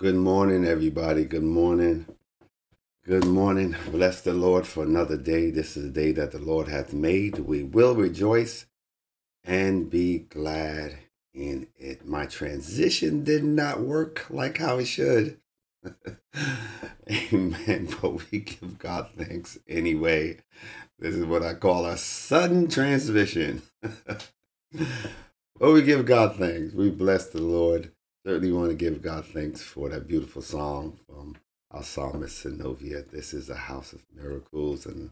Good morning, everybody. Good morning. Good morning. Bless the Lord for another day. This is the day that the Lord hath made. We will rejoice and be glad in it. My transition did not work like how it should. Amen. But we give God thanks anyway. This is what I call a sudden transmission. but we give God thanks. We bless the Lord. Certainly want to give God thanks for that beautiful song from our psalmist Zenobia. This is a house of miracles and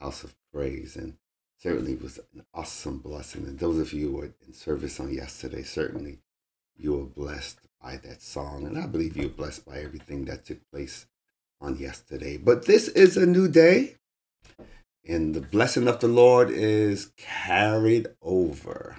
a house of praise. And certainly was an awesome blessing. And those of you who were in service on yesterday, certainly you were blessed by that song. And I believe you were blessed by everything that took place on yesterday. But this is a new day. And the blessing of the Lord is carried over.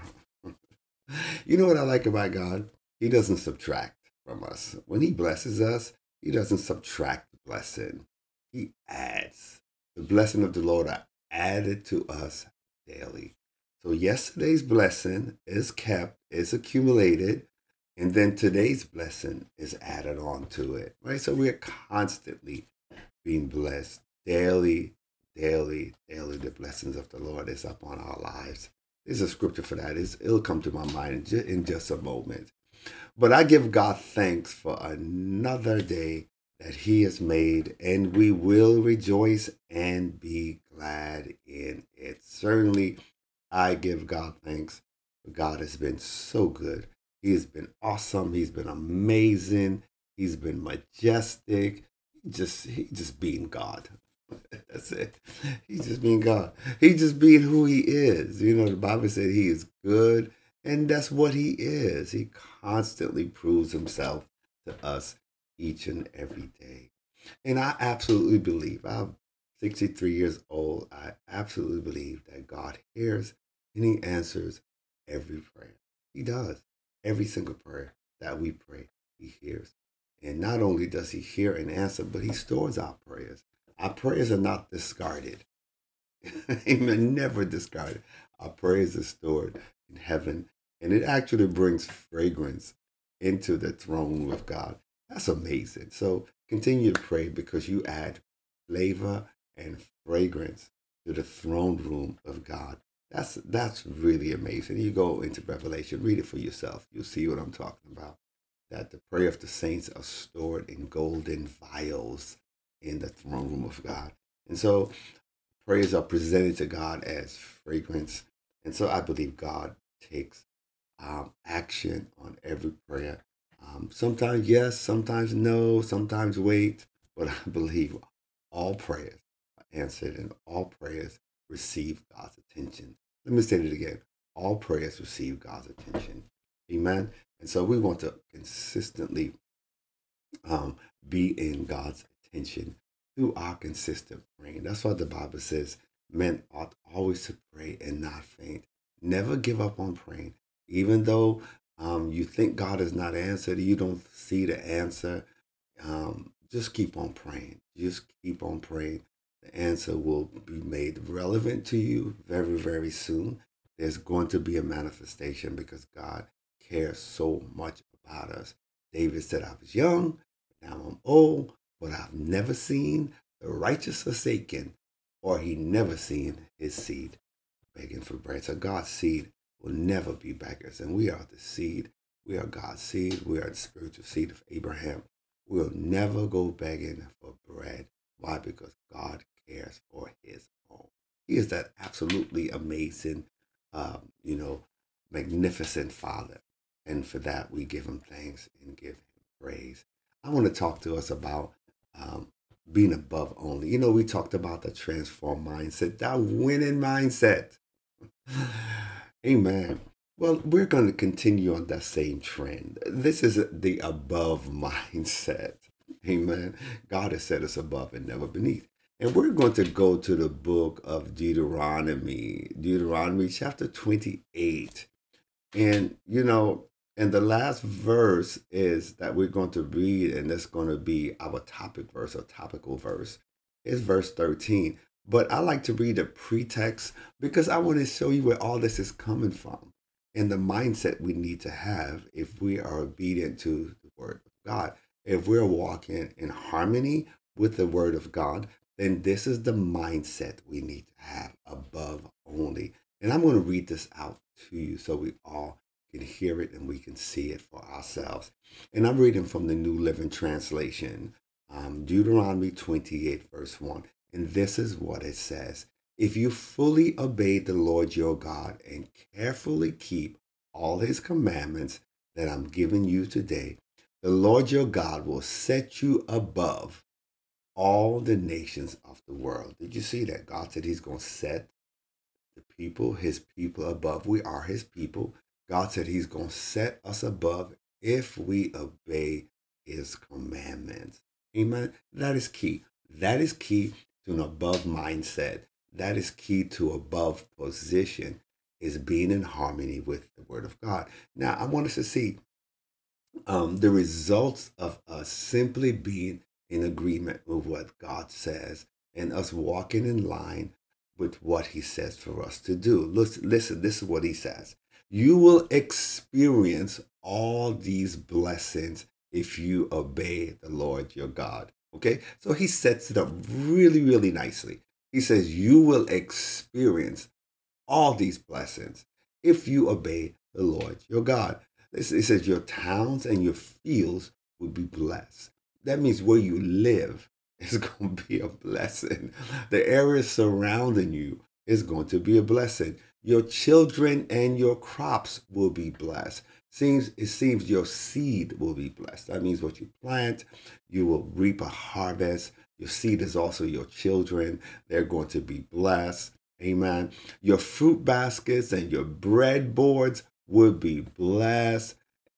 you know what I like about God? He doesn't subtract from us. When He blesses us, He doesn't subtract the blessing, He adds. The blessing of the Lord are added to us daily. So yesterday's blessing is kept, is accumulated, and then today's blessing is added on to it. Right? So we're constantly being blessed daily, daily, daily. The blessings of the Lord is upon our lives. There's a scripture for that. It's, it'll come to my mind in just a moment. But I give God thanks for another day that He has made, and we will rejoice and be glad in it. Certainly, I give God thanks. God has been so good. He has been awesome. He's been amazing. He's been majestic. He just he just being God. That's it. He's just being God. He's just being who he is. You know, the Bible said he is good and that's what he is. He constantly proves himself to us each and every day. And I absolutely believe, I'm 63 years old, I absolutely believe that God hears and he answers every prayer. He does. Every single prayer that we pray, he hears. And not only does he hear and answer, but he stores our prayers. Our prayers are not discarded. Amen. Never discarded. Our prayers are stored in heaven and it actually brings fragrance into the throne room of God. That's amazing. So continue to pray because you add flavor and fragrance to the throne room of God. That's that's really amazing. You go into Revelation, read it for yourself. You'll see what I'm talking about. That the prayer of the saints are stored in golden vials in the throne room of God. And so prayers are presented to God as fragrance. And so I believe God takes um, action on every prayer. Um, sometimes yes, sometimes no, sometimes wait, but I believe all prayers are answered and all prayers receive God's attention. Let me say it again. All prayers receive God's attention. Amen. And so we want to consistently um, be in God's attention through our consistent praying. That's why the Bible says men ought always to pray and not faint. Never give up on praying. Even though um, you think God has not answered, you don't see the answer, um, just keep on praying. Just keep on praying. The answer will be made relevant to you very, very soon. There's going to be a manifestation because God cares so much about us. David said, I was young, now I'm old, but I've never seen the righteous forsaken, or he never seen his seed begging for bread. So God's seed will never be beggars. And we are the seed. We are God's seed. We are the spiritual seed of Abraham. We'll never go begging for bread. Why? Because God cares for his own. He is that absolutely amazing, um, you know, magnificent Father. And for that, we give him thanks and give him praise. I want to talk to us about um, being above only. You know, we talked about the transform mindset, that winning mindset. Amen. Well, we're going to continue on that same trend. This is the above mindset. Amen. God has set us above and never beneath. And we're going to go to the book of Deuteronomy, Deuteronomy chapter 28. And, you know, and the last verse is that we're going to read, and that's going to be our topic verse or topical verse, is verse 13. But I like to read the pretext because I want to show you where all this is coming from and the mindset we need to have if we are obedient to the word of God. if we're walking in harmony with the word of God, then this is the mindset we need to have above only. And I'm going to read this out to you so we all can hear it and we can see it for ourselves. And I'm reading from the New Living Translation, um, Deuteronomy 28, verse 1. And this is what it says If you fully obey the Lord your God and carefully keep all his commandments that I'm giving you today, the Lord your God will set you above all the nations of the world. Did you see that? God said he's going to set the people, his people above. We are his people. God said he's going to set us above if we obey his commandments. Amen. That is key. That is key to an above mindset. That is key to above position is being in harmony with the word of God. Now, I want us to see um, the results of us simply being in agreement with what God says and us walking in line with what he says for us to do. Listen, listen, this is what he says. You will experience all these blessings if you obey the Lord your God. Okay? So he sets it up really, really nicely. He says, You will experience all these blessings if you obey the Lord your God. It says, Your towns and your fields will be blessed. That means where you live is going to be a blessing. The area surrounding you is going to be a blessing. Your children and your crops will be blessed. Seems it seems your seed will be blessed. That means what you plant, you will reap a harvest. Your seed is also your children. They're going to be blessed. Amen. Your fruit baskets and your bread boards will be blessed.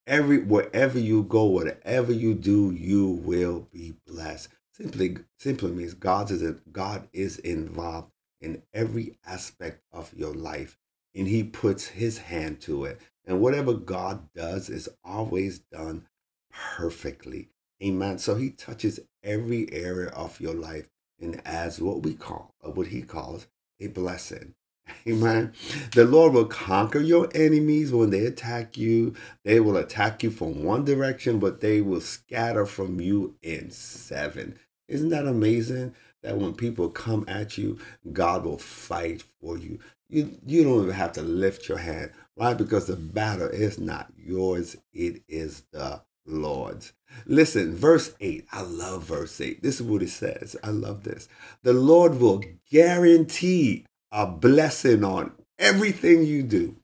Every wherever you go, whatever you do, you will be blessed. Simply simply means God is God is involved in every aspect of your life and he puts his hand to it. And whatever God does is always done perfectly. Amen. So he touches every area of your life and adds what we call, or what he calls, a blessing. Amen. The Lord will conquer your enemies when they attack you. They will attack you from one direction, but they will scatter from you in seven. Isn't that amazing? That when people come at you, God will fight for you. You, you don't even have to lift your hand, right? Because the battle is not yours, it is the Lord's. Listen, verse 8. I love verse 8. This is what it says. I love this. The Lord will guarantee a blessing on everything you do.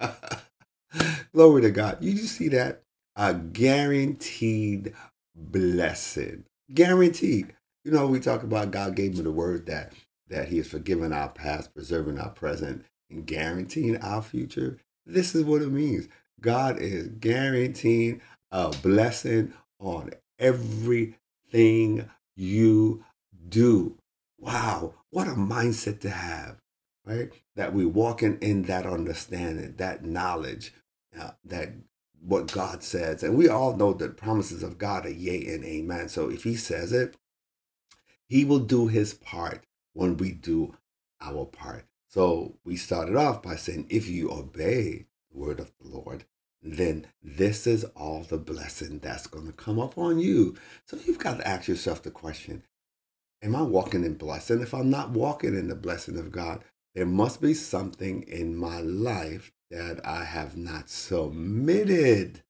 Glory to God. You just see that? A guaranteed blessing. Guaranteed. You know, we talk about God gave me the word that that He has forgiven our past, preserving our present, and guaranteeing our future. This is what it means. God is guaranteeing a blessing on everything you do. Wow, what a mindset to have, right? That we walking in that understanding, that knowledge, uh, that what God says. And we all know that promises of God are yea and amen. So if he says it, he will do his part when we do our part. So we started off by saying, if you obey the word of the Lord, then this is all the blessing that's going to come upon you. So you've got to ask yourself the question Am I walking in blessing? If I'm not walking in the blessing of God, there must be something in my life that I have not submitted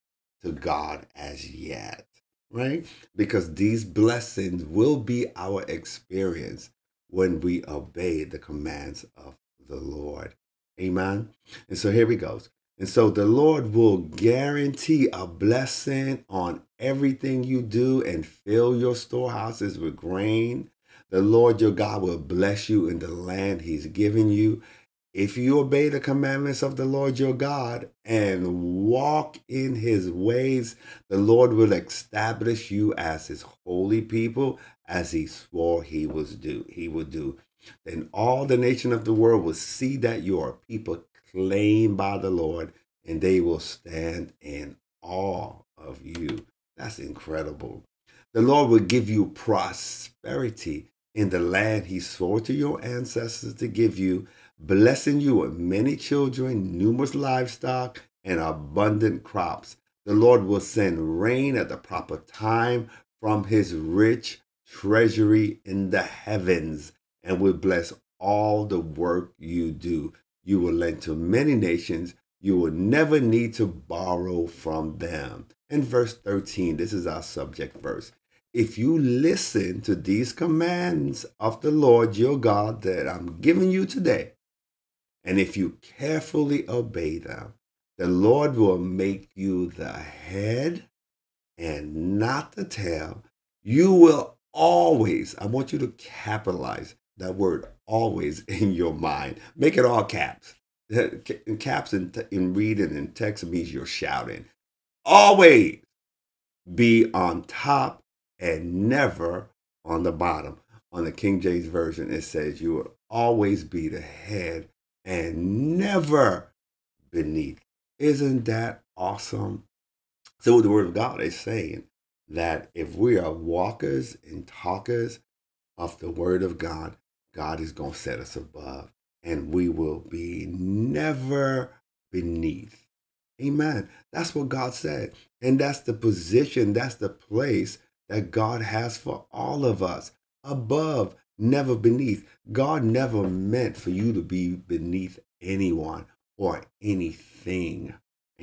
to God as yet, right? Because these blessings will be our experience when we obey the commands of the Lord. Amen. And so here we go. And so the Lord will guarantee a blessing on everything you do and fill your storehouses with grain. The Lord your God will bless you in the land he's given you. If you obey the commandments of the Lord your God and walk in his ways, the Lord will establish you as his holy people, as he swore he was do he would do. Then all the nation of the world will see that you are people claimed by the Lord, and they will stand in awe of you. That's incredible. The Lord will give you prosperity in the land he swore to your ancestors to give you blessing you with many children, numerous livestock, and abundant crops. The Lord will send rain at the proper time from his rich treasury in the heavens and will bless all the work you do. You will lend to many nations. You will never need to borrow from them. In verse 13, this is our subject verse. If you listen to these commands of the Lord your God that I'm giving you today, and if you carefully obey them, the Lord will make you the head and not the tail. You will always, I want you to capitalize that word always in your mind. Make it all caps. Caps in, in reading and text means you're shouting. Always be on top and never on the bottom. On the King James Version, it says you will always be the head and never beneath. Isn't that awesome? So the word of God is saying that if we are walkers and talkers of the word of God, God is going to set us above and we will be never beneath. Amen. That's what God said. And that's the position, that's the place that God has for all of us above, never beneath. God never meant for you to be beneath anyone or anything.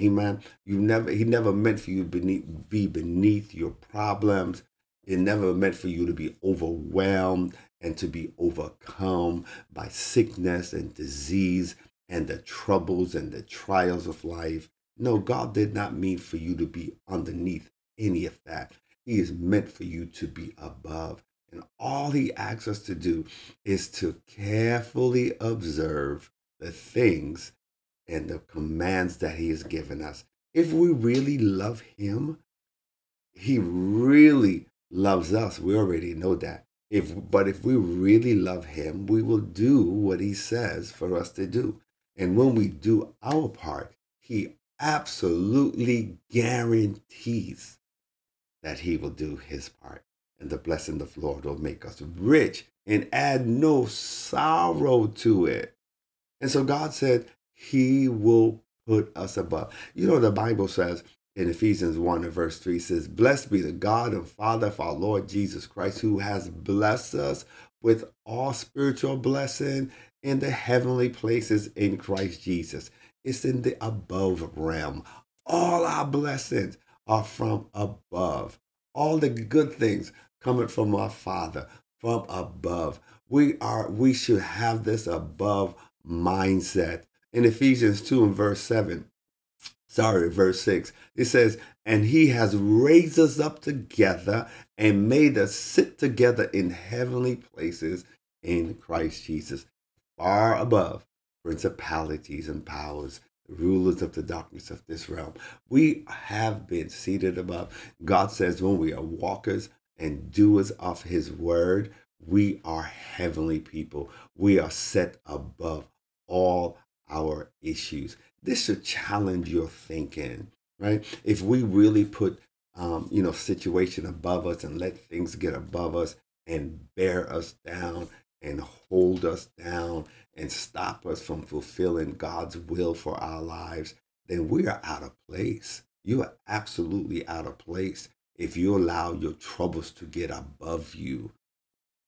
Amen. You never he never meant for you to beneath, be beneath your problems. It never meant for you to be overwhelmed and to be overcome by sickness and disease and the troubles and the trials of life. No, God did not mean for you to be underneath any of that. He is meant for you to be above. And all he asks us to do is to carefully observe the things and the commands that he has given us. If we really love him, he really loves us. We already know that. If but if we really love him, we will do what he says for us to do. And when we do our part, he absolutely guarantees that he will do his part. And the blessing of the Lord will make us rich and add no sorrow to it. And so God said, He will put us above. You know, the Bible says in Ephesians 1 and verse 3 says, Blessed be the God and Father of our Lord Jesus Christ, who has blessed us with all spiritual blessing in the heavenly places in Christ Jesus. It's in the above realm. All our blessings are from above. All the good things coming from our Father, from above. We are we should have this above mindset. In Ephesians 2 and verse 7, sorry, verse 6, it says, And he has raised us up together and made us sit together in heavenly places in Christ Jesus, far above principalities and powers, rulers of the darkness of this realm. We have been seated above. God says, when we are walkers and doers of his word, we are heavenly people. We are set above all our issues. This should challenge your thinking, right? If we really put, um, you know, situation above us and let things get above us and bear us down and hold us down and stop us from fulfilling God's will for our lives, then we are out of place. You are absolutely out of place if you allow your troubles to get above you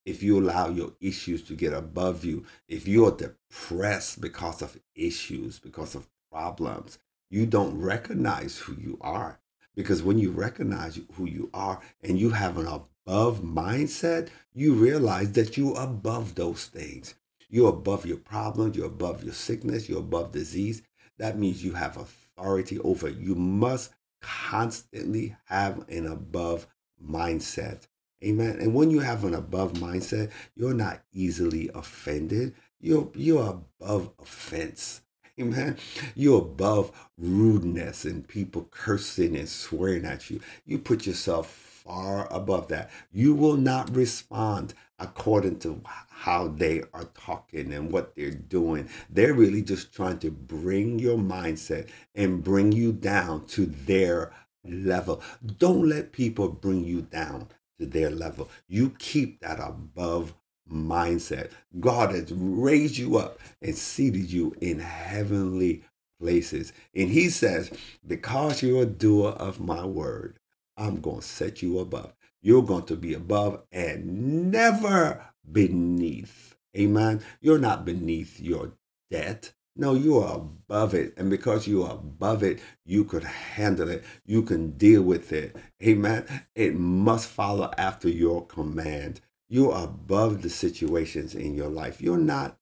if you allow your issues to get above you, if you're depressed because of issues, because of problems, you don't recognize who you are. Because when you recognize who you are and you have an above mindset, you realize that you're above those things. You're above your problems, you're above your sickness, you're above disease. That means you have authority over it. You must constantly have an above mindset. Amen. And when you have an above mindset, you're not easily offended. You're you're above offense. Amen. You're above rudeness and people cursing and swearing at you. You put yourself far above that. You will not respond according to how they are talking and what they're doing. They're really just trying to bring your mindset and bring you down to their level. Don't let people bring you down to their level. You keep that above mindset. God has raised you up and seated you in heavenly places. And he says, Because you're a doer of my word, I'm going to set you above. You're going to be above and never beneath. Amen. You're not beneath your debt. No, you are above it. And because you are above it, you could handle it. You can deal with it. Amen. It must follow after your command. You are above the situations in your life. You're not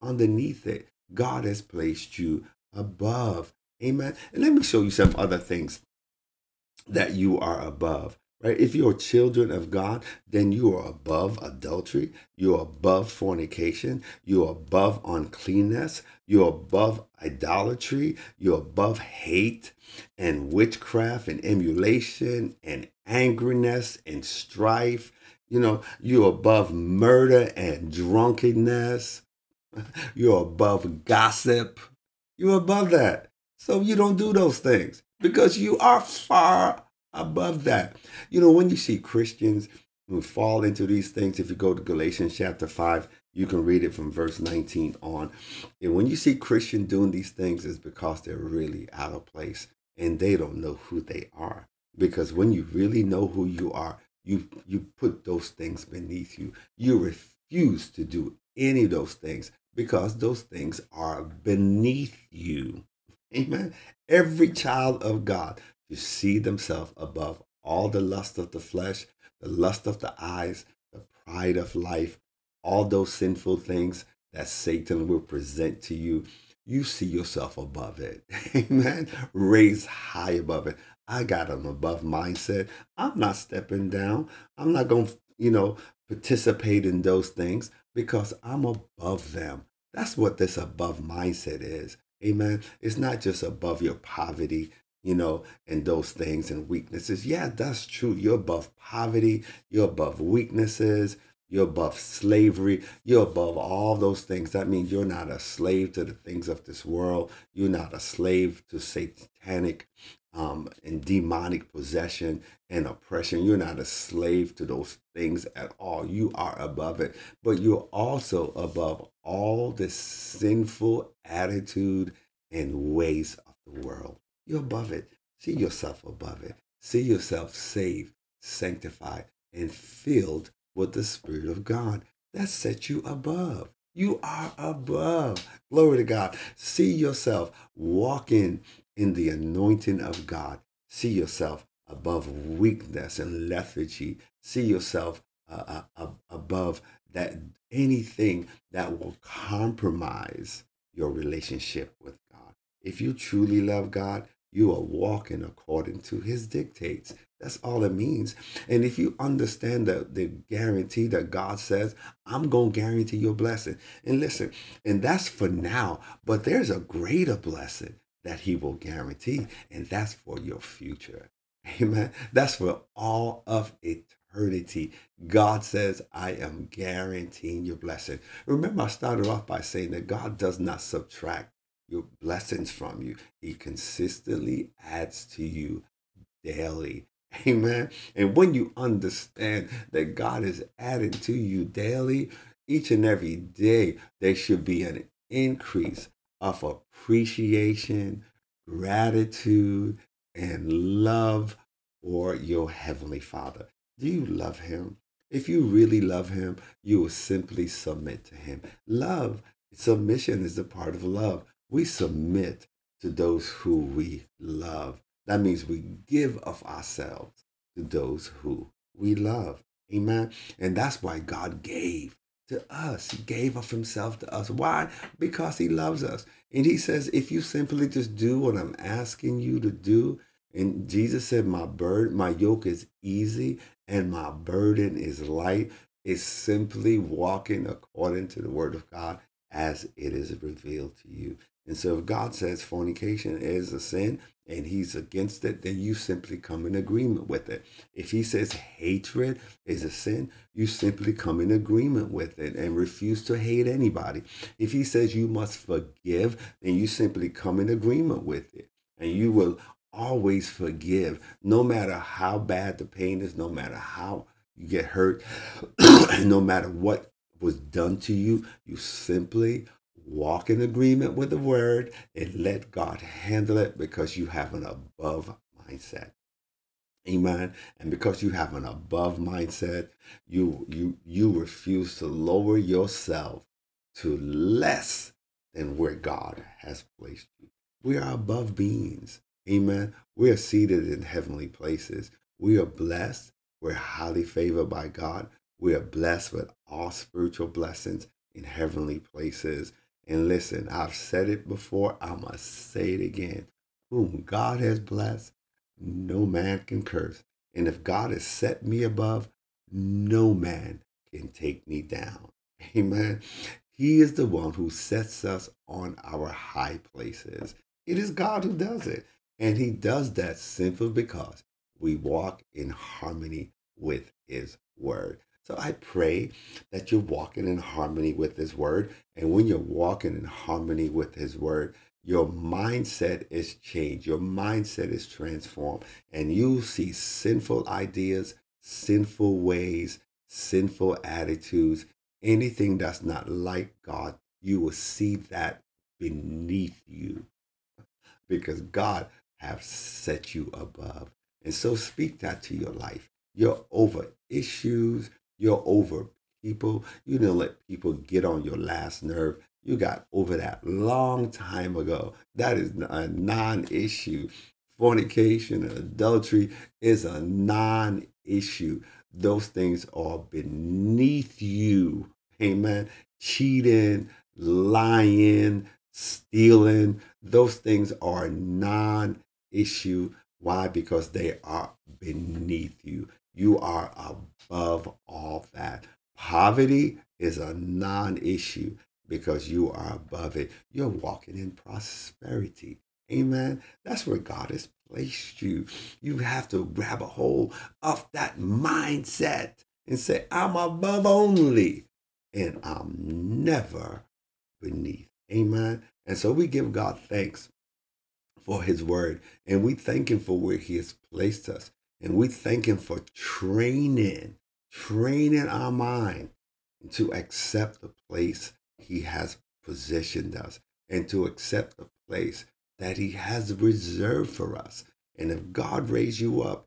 underneath it. God has placed you above. Amen. And let me show you some other things that you are above. Right? If you're children of God, then you are above adultery, you're above fornication, you're above uncleanness, you're above idolatry, you're above hate and witchcraft and emulation and angriness and strife. You know, you're above murder and drunkenness. You're above gossip. You're above that. So you don't do those things because you are far above that. You know, when you see Christians who fall into these things, if you go to Galatians chapter 5, you can read it from verse 19 on. And when you see Christian doing these things, it's because they're really out of place and they don't know who they are. Because when you really know who you are, you you put those things beneath you. You refuse to do any of those things because those things are beneath you. Amen. Every child of God to see themselves above all the lust of the flesh, the lust of the eyes, the pride of life, all those sinful things that Satan will present to you. You see yourself above it. Amen. Raised high above it. I got an above mindset. I'm not stepping down. I'm not going to, you know, participate in those things because I'm above them. That's what this above mindset is. Amen. It's not just above your poverty you know, and those things and weaknesses. Yeah, that's true. You're above poverty, you're above weaknesses, you're above slavery, you're above all those things. That means you're not a slave to the things of this world, you're not a slave to satanic um, and demonic possession and oppression. You're not a slave to those things at all. You are above it, but you're also above all the sinful attitude and ways of the world. You're above it. See yourself above it. See yourself saved, sanctified, and filled with the Spirit of God. That sets you above. You are above. Glory to God. See yourself walking in the anointing of God. See yourself above weakness and lethargy. See yourself uh, uh, above that anything that will compromise your relationship with God. If you truly love God, you are walking according to his dictates. That's all it means. And if you understand the, the guarantee that God says, I'm going to guarantee your blessing. And listen, and that's for now, but there's a greater blessing that he will guarantee, and that's for your future. Amen. That's for all of eternity. God says, I am guaranteeing your blessing. Remember, I started off by saying that God does not subtract your blessings from you. He consistently adds to you daily. Amen. And when you understand that God is adding to you daily, each and every day, there should be an increase of appreciation, gratitude, and love for your Heavenly Father. Do you love Him? If you really love Him, you will simply submit to Him. Love, submission is a part of love we submit to those who we love. That means we give of ourselves to those who we love. Amen. And that's why God gave to us. He gave of himself to us. Why? Because he loves us. And he says, if you simply just do what I'm asking you to do, and Jesus said, My burden, my yoke is easy and my burden is light. is simply walking according to the word of God as it is revealed to you. And so if God says fornication is a sin and he's against it, then you simply come in agreement with it. If he says hatred is a sin, you simply come in agreement with it and refuse to hate anybody. If he says you must forgive, then you simply come in agreement with it. And you will always forgive, no matter how bad the pain is, no matter how you get hurt, no matter what was done to you, you simply walk in agreement with the word and let God handle it because you have an above mindset. Amen. And because you have an above mindset, you you you refuse to lower yourself to less than where God has placed you. We are above beings. Amen. We are seated in heavenly places. We are blessed. We're highly favored by God. We are blessed with all spiritual blessings in heavenly places. And listen, I've said it before, I must say it again. Whom God has blessed, no man can curse. And if God has set me above, no man can take me down. Amen. He is the one who sets us on our high places. It is God who does it. And he does that simply because we walk in harmony with his word. So I pray that you're walking in harmony with his word. And when you're walking in harmony with his word, your mindset is changed, your mindset is transformed, and you see sinful ideas, sinful ways, sinful attitudes, anything that's not like God, you will see that beneath you because God have set you above. And so speak that to your life. You're over issues, you're over people. You don't let people get on your last nerve. You got over that long time ago. That is a non issue. Fornication and adultery is a non issue. Those things are beneath you. Amen. Cheating, lying, stealing, those things are non issue. Why? Because they are beneath you. You are above all that. Poverty is a non issue because you are above it. You're walking in prosperity. Amen. That's where God has placed you. You have to grab a hold of that mindset and say, I'm above only and I'm never beneath. Amen. And so we give God thanks for his word and we thank him for where he has placed us. And we thank him for training, training our mind to accept the place he has positioned us and to accept the place that he has reserved for us. And if God raised you up,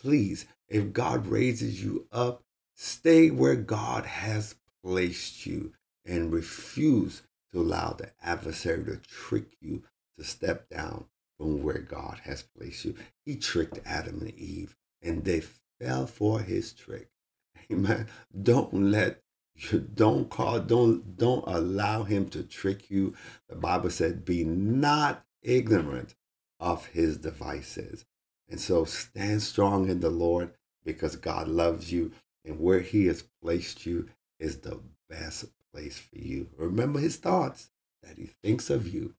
please, if God raises you up, stay where God has placed you and refuse to allow the adversary to trick you to step down from where God has placed you. He tricked Adam and Eve and they fell for his trick. Amen. Don't let you don't call don't don't allow him to trick you. The Bible said, be not ignorant of his devices. And so stand strong in the Lord because God loves you and where he has placed you is the best place for you. Remember his thoughts that he thinks of you.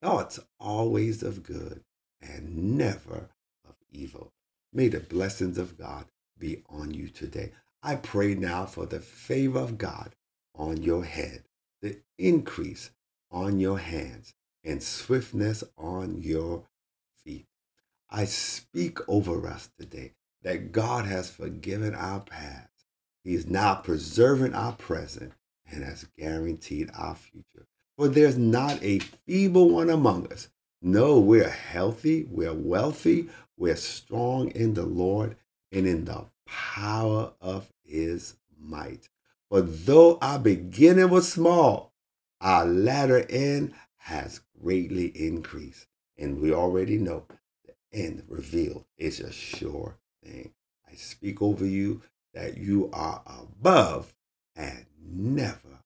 Thoughts always of good and never of evil. May the blessings of God be on you today. I pray now for the favor of God on your head, the increase on your hands, and swiftness on your feet. I speak over us today that God has forgiven our past. He is now preserving our present and has guaranteed our future. For there's not a feeble one among us. No, we're healthy, we're wealthy, we're strong in the Lord and in the power of his might. For though our beginning was small, our latter end has greatly increased. And we already know the end revealed is a sure thing. I speak over you that you are above and never